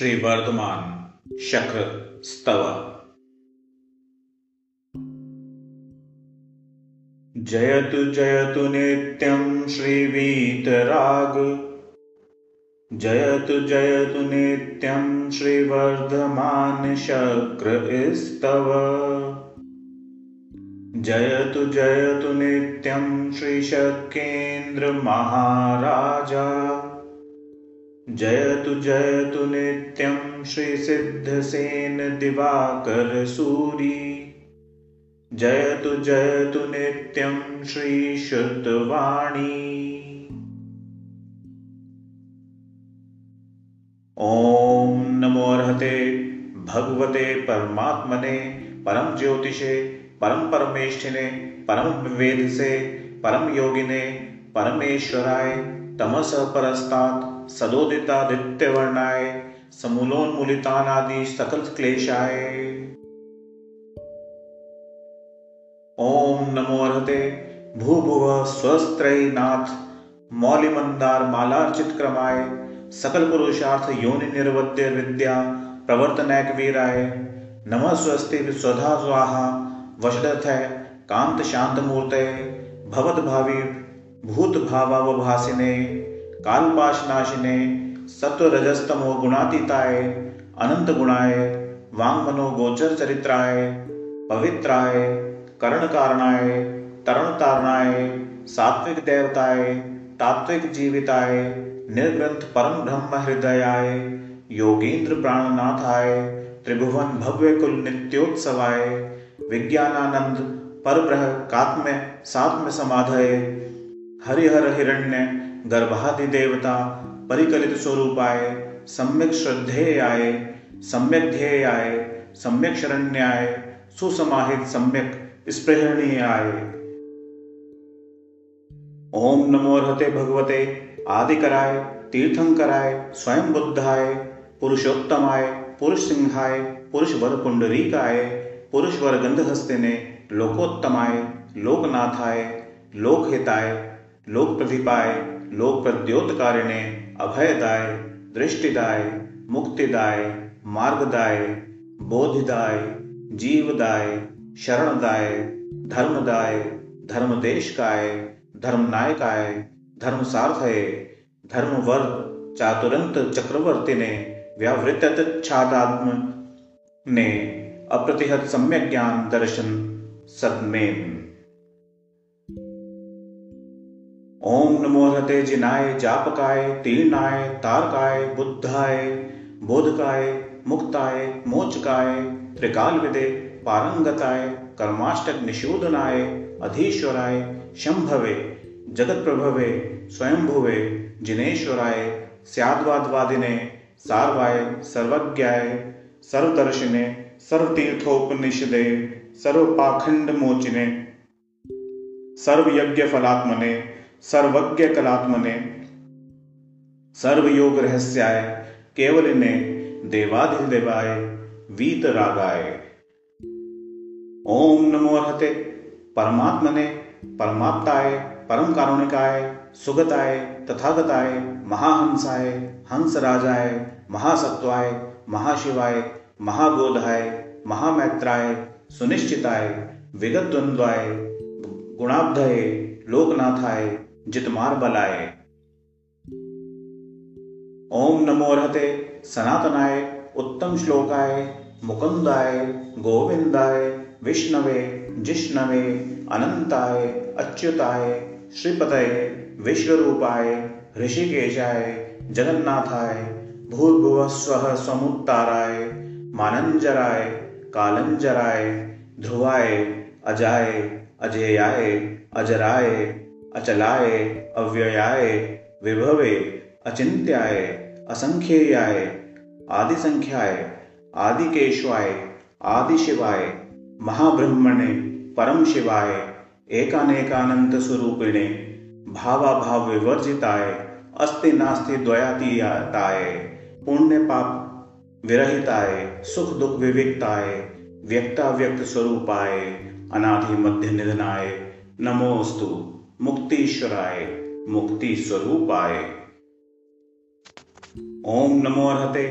श्री वर्धमान शक्र स्तव। जयतु जयतु नित्यं श्रीवीतराग। जयतु जयतु नित्यं श्रीवर्धमान शक्र स्तव। जयतु जयतु नित्यं श्रीशक्रेन्द्र महाराजा। जयतु जयतु नित्यं श्रीसिद्धसेन दिवाकर सूरी। जयतु जयतु नित्यं श्रीशुद्धवाणी। ॐ नमो अर्हते भगवते परमात्मने, परम ज्योतिषे, परम परमेष्ठिने, परम विवेदसे परम योगिने, परमेश्वराय तमस परस्तात् सदोदितादित्यवर्णाय समूलोन्मूलितानादि सकल क्लेशाय ओम नमो अर्हते। भूभुव स्वस्त्रैनाथ मौलिमंदार मालार्चित क्रमाय सकल पुरुषार्थ योनि निर्वद्य विद्या प्रवर्तनैक वीराय नमः स्वस्ति स्वधा स्वाहा वशदथ कांत शांत मूर्ते भवत भावी भूत भावावभासिने कालपाशनाशिने सत्व रजस्तमो गुणातीताय अनंत गुणाय वांग मनो गोचर चरित्राय पवित्राय कर्ण कारणाय तरण तारणाय सात्विक देवताय तात्विक जीविताय निर्ग्रंथ परम ब्रह्म हृदयाय योगींद्र प्राणनाथाय त्रिभुवन भव्य कुल नित्योत्सवाय विज्ञानानंद पर ब्रह कात्म सात्म समाधय हरिहर हिरण्य गर्भादि देवता, परिकलित स्वरूपाय, सम्यक श्रद्धेयाय, सम्यक ध्येयाय, सम्यक शरण्याय, सुसमाहित सम्यक स्पृहणीयाय। ओम नमो रहते भगवते, आदिकराय, तीर्थंकराय स्वयं बुद्धाय पुरुषोत्तमाय पुरुष सिंहाय पुरुष वर पुंडरीकाय पुरुष वर गंधहस्तिने लोकोत्तमाय, लोकनाथाय, लोकहिताय लोक प्रतिपाय लोक प्रद्योतकारिणे अभयदाय, दृष्टिदाय, मुक्तिदाय, मार्गदाय, बोधिदाय, जीवदाय, शरणदाय, धर्मदाय, धर्मदेशकाय, धर्मनायकाय, धर्मसार्थये, धर्मवर चातुरंत चक्रवर्ती ने व्यावृत्तच्छादात्म ने अप्रतिहत सम्यक ज्ञान दर्शन सदमेन ओम नमो हते जिनाय, जापकाय तीर्णाय तारकाय, बुद्धाय, बोधकाय, मुक्ताय, मोचकाय त्रिकाल विदे पारंगताय कर्माष्टक निशोधनाय अधीश्वराय, शंभवे जगत प्रभवे स्वयंभुवे, जिनेश्वराय, स्याद्वादवादिने, सार्वाय, सर्वज्ञाय, सर्वदर्शिने, सर्वतीर्थोपनिषदे सर्वपाखंड मोचिने सर्वयज्ञ फलात्मने सर्वज्ञ कलात्मने। सर्वयोग रहस्याय केवलिने देवाधिदेवाय वीत रागाय ओम नमो अर्हते, परमात्मने परमाप्ताय परम कारुणिकाय सुगताय, तथागताय, महाहंसाय हंस राजाय महासत्वाय, महाशिवाय, महाबोधाय, महामैत्राय, सुनिश्चिताय विगत द्वंद्वाय गुणाब्धये, लोकनाथाय जितमार बलाय ओम नमो रहते, सनातनाय, उत्तम श्लोकाय, मुकुंदाय, गोविंदाय, विष्णवे, जिष्णवे, अनंताय, अच्युताय, श्रीपतये, विश्वरूपाय, ऋषिकेशाय, जगन्नाथाय भूर्भुव स्व समुत्ताराय मानंजराय, कालंजराय, ध्रुवाय, अजाय, अजेयाय, अजराय अचलाय, अव्ययाय, विभवे, अचिंत्याय, असंख्येयाय आदि संख्याय आदि केशवाय आदि शिवाय महाब्रह्मणे परम शिवाय एकानेकानंत स्वरूपिणे भावा भाव विवर्जिताय अस्ति नास्ति द्वयातीयताय पुण्य पाप विरहिताय सुख दुख विविकताय व्यक्ताव्यक्त स्वरूपाय अनाधि मध्य निधनाय नमोस्तु मुक्तीश्वराय मुक्ति स्वरूपाय ओम नमो अर्हते,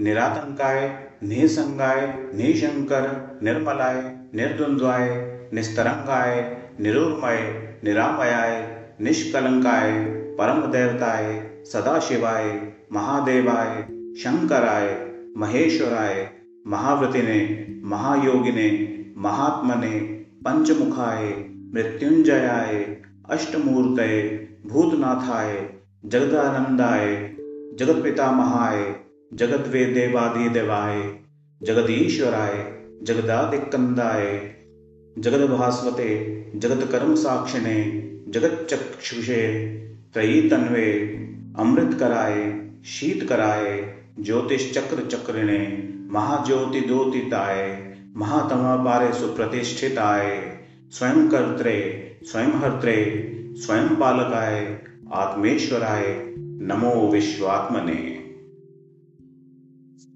निरातंकाय, निसंगाय, निशंकर, निर्मलाय, निर्द्वंद्वाय, निस्तरंगाय निरुर्मय निरामयाय, निष्कलंकाय परम देवताय सदाशिवाय, महादेवाय, शंकराय, महेश्वराय, महाव्रतिने, महायोगिने, महात्मने, पंचमुखाय, मृत्युंजयाय अष्टमूर्तये, भूतनाथाय जगदानंदाय जगत पितामहाय जगत वे देवादि देवाय जगदीश्वराय जगदादिकंदाय जगद भास्वते जगत कर्म साक्षिणे जगत चक्षुषे त्रयी तन्वे अमृत कराए शीत चक्रिणे महाज्योति दोतिताय महातमा पारे सुप्रतिष्ठिताय। स्वयं कर्त्रे स्वयं हर्त्रे स्वयं पालकाय आत्मेश्वराय नमो विश्वात्मने।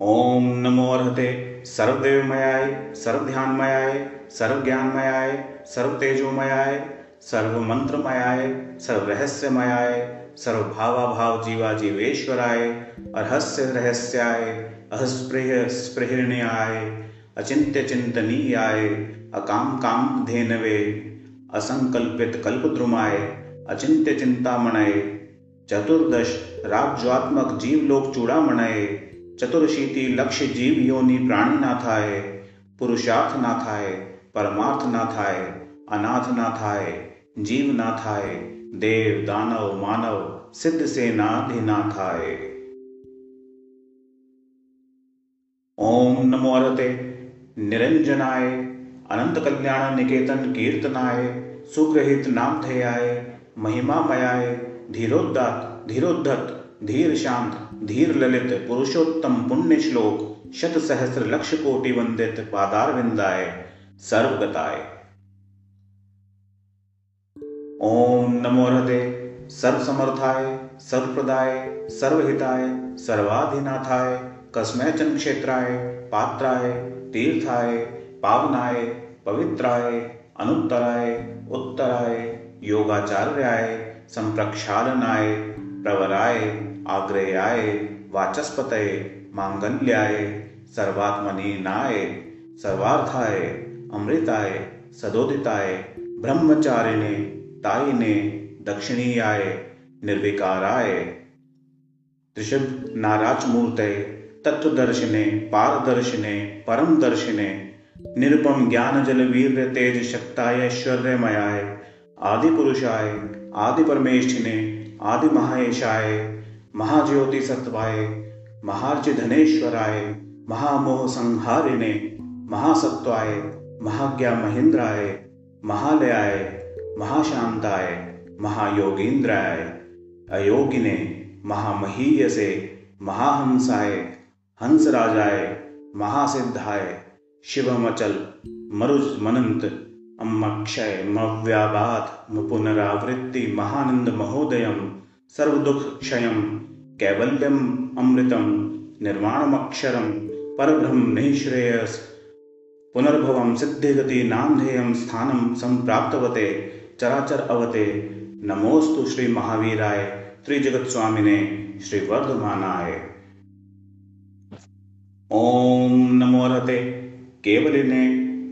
ओम नमो अर्हते। सर्वदेवमयाय, सर्वध्यानमयाय, सर्वज्ञानमयाय, सर्वतेजोमयाय, सर्वमंत्रमयाय, सर्वरहस्यमयाय, सर्वभावाभाव जीवा जीवेश्वराय अर्हस्य रहस्याय अहस्पृह स्पृहण्याय अचिंत्य चिंतनीयाय अकाम काम धेनवे, असंकल्पित कल्पद्रुमाय अचिंत्य चिंतामणय चतुर्दश राज्वात्मक जीवलोक चूड़ामणय, चतुर्शीति लक्ष्य जीव योनि प्राणीनाथाय, पुरुषार्थनाथाय, परमार्थनाथाय, अनाथनाथाय, जीवनाथाय, देव, दानव, मानव, सिद्ध सेनाधिनाथाय। ओम नमो अरते, निरंजनाय अनंत कल्याण निकेतन कीर्तनाय सुग्रहित नामधेयाय महिमामयाय धीरोदात धीरोद्धत धीर शांत, धीर ललित, पुरुषोत्तम पुण्य श्लोक, शत सहस्र लक्ष कोटि वंदित पादार विंदाय सर्वगताय ओम नमो हृदय, सर्व समर्थाय सर्वप्रदाय सर्वहिताय सर्वाधिनाथाय, कस्मैचन क्षेत्राय, पात्राय, तीर्थाय पावनाय, पवित्राय, अनुत्तराय, उत्तराय, योगाचार्याय, संप्रक्षालनाय, प्रवराय, आग्रेयाय, वाचस्पतये, मांगल्याय सर्वात्मनि नाय सर्वार्थाय, अमृताय, सदोदिताय, ब्रह्मचारिणे, तायिने, दक्षिणीयाय, निर्विकाराय। त्रिशुभ नाराचमूर्तये तत्वदर्शिने पारदर्शिने परम दर्शिने निरुपम ज्ञान जल वीर तेज शक्ताय ऐश्वर्यमयाय आदि पुरुषाय आदि परमेष्ठिने आदि महायशाय महाज्योति सत्वाय महार्चि धनेश्वराय महामोह संहारिणे महासत्वाय महाज्ञा महेंद्राय महालयाय महाशांताय महायोगींद्राय अयोगिने, महामहीयसे महाहंसाय हंसराजाय महासिद्धाय शिवमचल मरुज मनंत अम्मक्षय मव्याबात पुनरावृत्ति महानंद महोदयम सर्वदुख क्षयम कैवल्यम अमृतम निर्वाणमक्षरम परब्रह्म निःश्रेयस पुनर्भवम सिद्धिगति नामधेयम स्थानम संप्राप्तवते चराचर अवते। नमोस्तु श्री महावीराय त्रिजगत स्वामिने श्री वर्धमानाय ओम नमो रहते केवलिने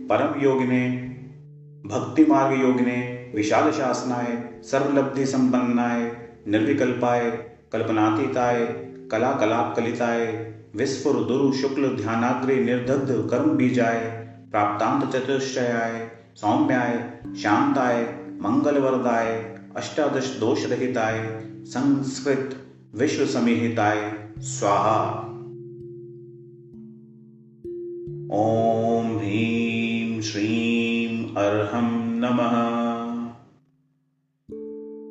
परम योगिने भक्ति मार्ग योगिने विशाल शासनाय सर्वलब्धि संपन्नाय निर्विकल्पाय, कल्पनातीताय कला कलाप कलिताय विस्फुर दुरु शुक्ल ध्यानाग्रे निर्दग्ध कर्म बीजाय प्राप्तांत चतुष्टयाय सौम्याय शांताय मंगल वरदाय अष्टादश दोष रहिताय संस्कृत विश्व समिहिताय स्वाहा। ओम ह्रीं श्रीं अर्हं नमः।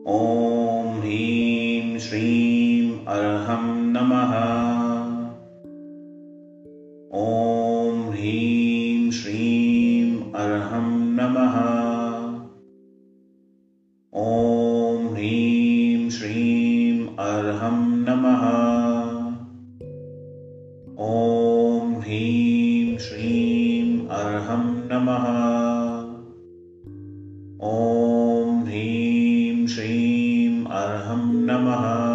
ओम ह्रीं श्रीं अर्हं नमः। ॐ ह्रीं श्रीं अर्हं नमः। ॐ ह्रीं श्रीं अर्हं नमः। ॐ ह्रीं श्रीं अर्हं नमः। ॐ ह्रीं श्रीं अर्हं नमः।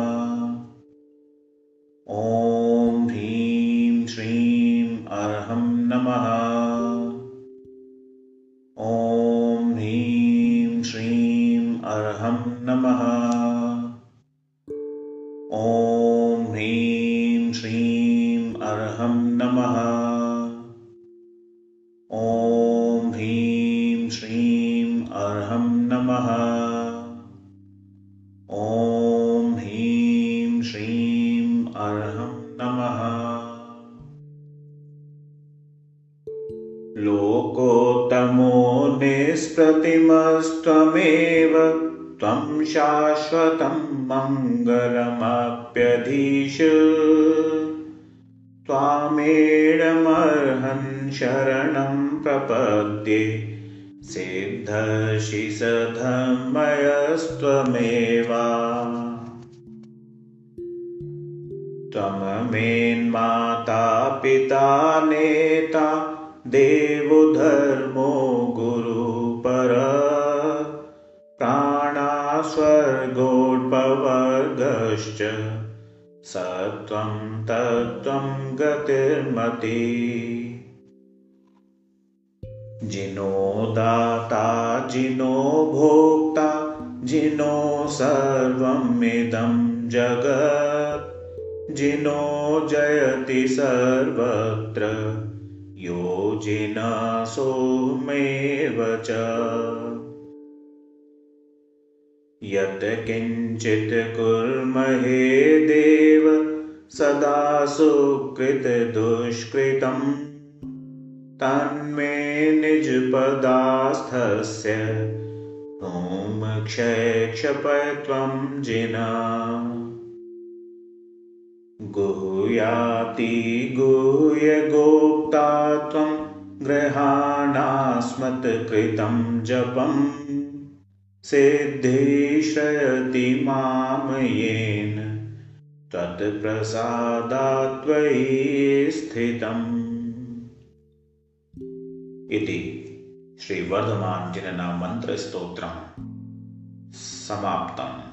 ॐ ह्रीं श्रीं अर्हं नमः। ॐ ह्रीं श्रीं अर्हं नमः। लोकोत्तमो निष्प्रतिमस्त्वमेव त्वं शाश्वतं मङ्गलमप्यधीश। त्वामेडमर्हन् शरणं प्रपद्ये सिद्धर्षि सधमयस्त्वमेवा त्वममेन्माता पिता नेता देवो धर्मो गुरुपर प्राणास्वर्गोड्पवर्गश्च सत्त्वं तत्त्वं गतिर्मति। जिनो दाता जिनो भोक्ता जिनो सर्वमिदं जगत्। जिनो जयति सर्वत्र योजिनसोमेव च। यत् किञ्चित् कुर्महे देव सदा सुकृतदुष्कृतम् तन्मे निजपदास्थस्य ॐ क्षयक्षपय त्वं जिना। गुह्याति गुह्य गोप्ता त्वं गृहाणास्मत्कृतं जपम् सिद्धिश्रयति मां येन। त्वत्प्रसादात्वयि स्थितम्। इति श्रीवर्धमानजिनना मन्त्रस्तोत्रम् समाप्तम्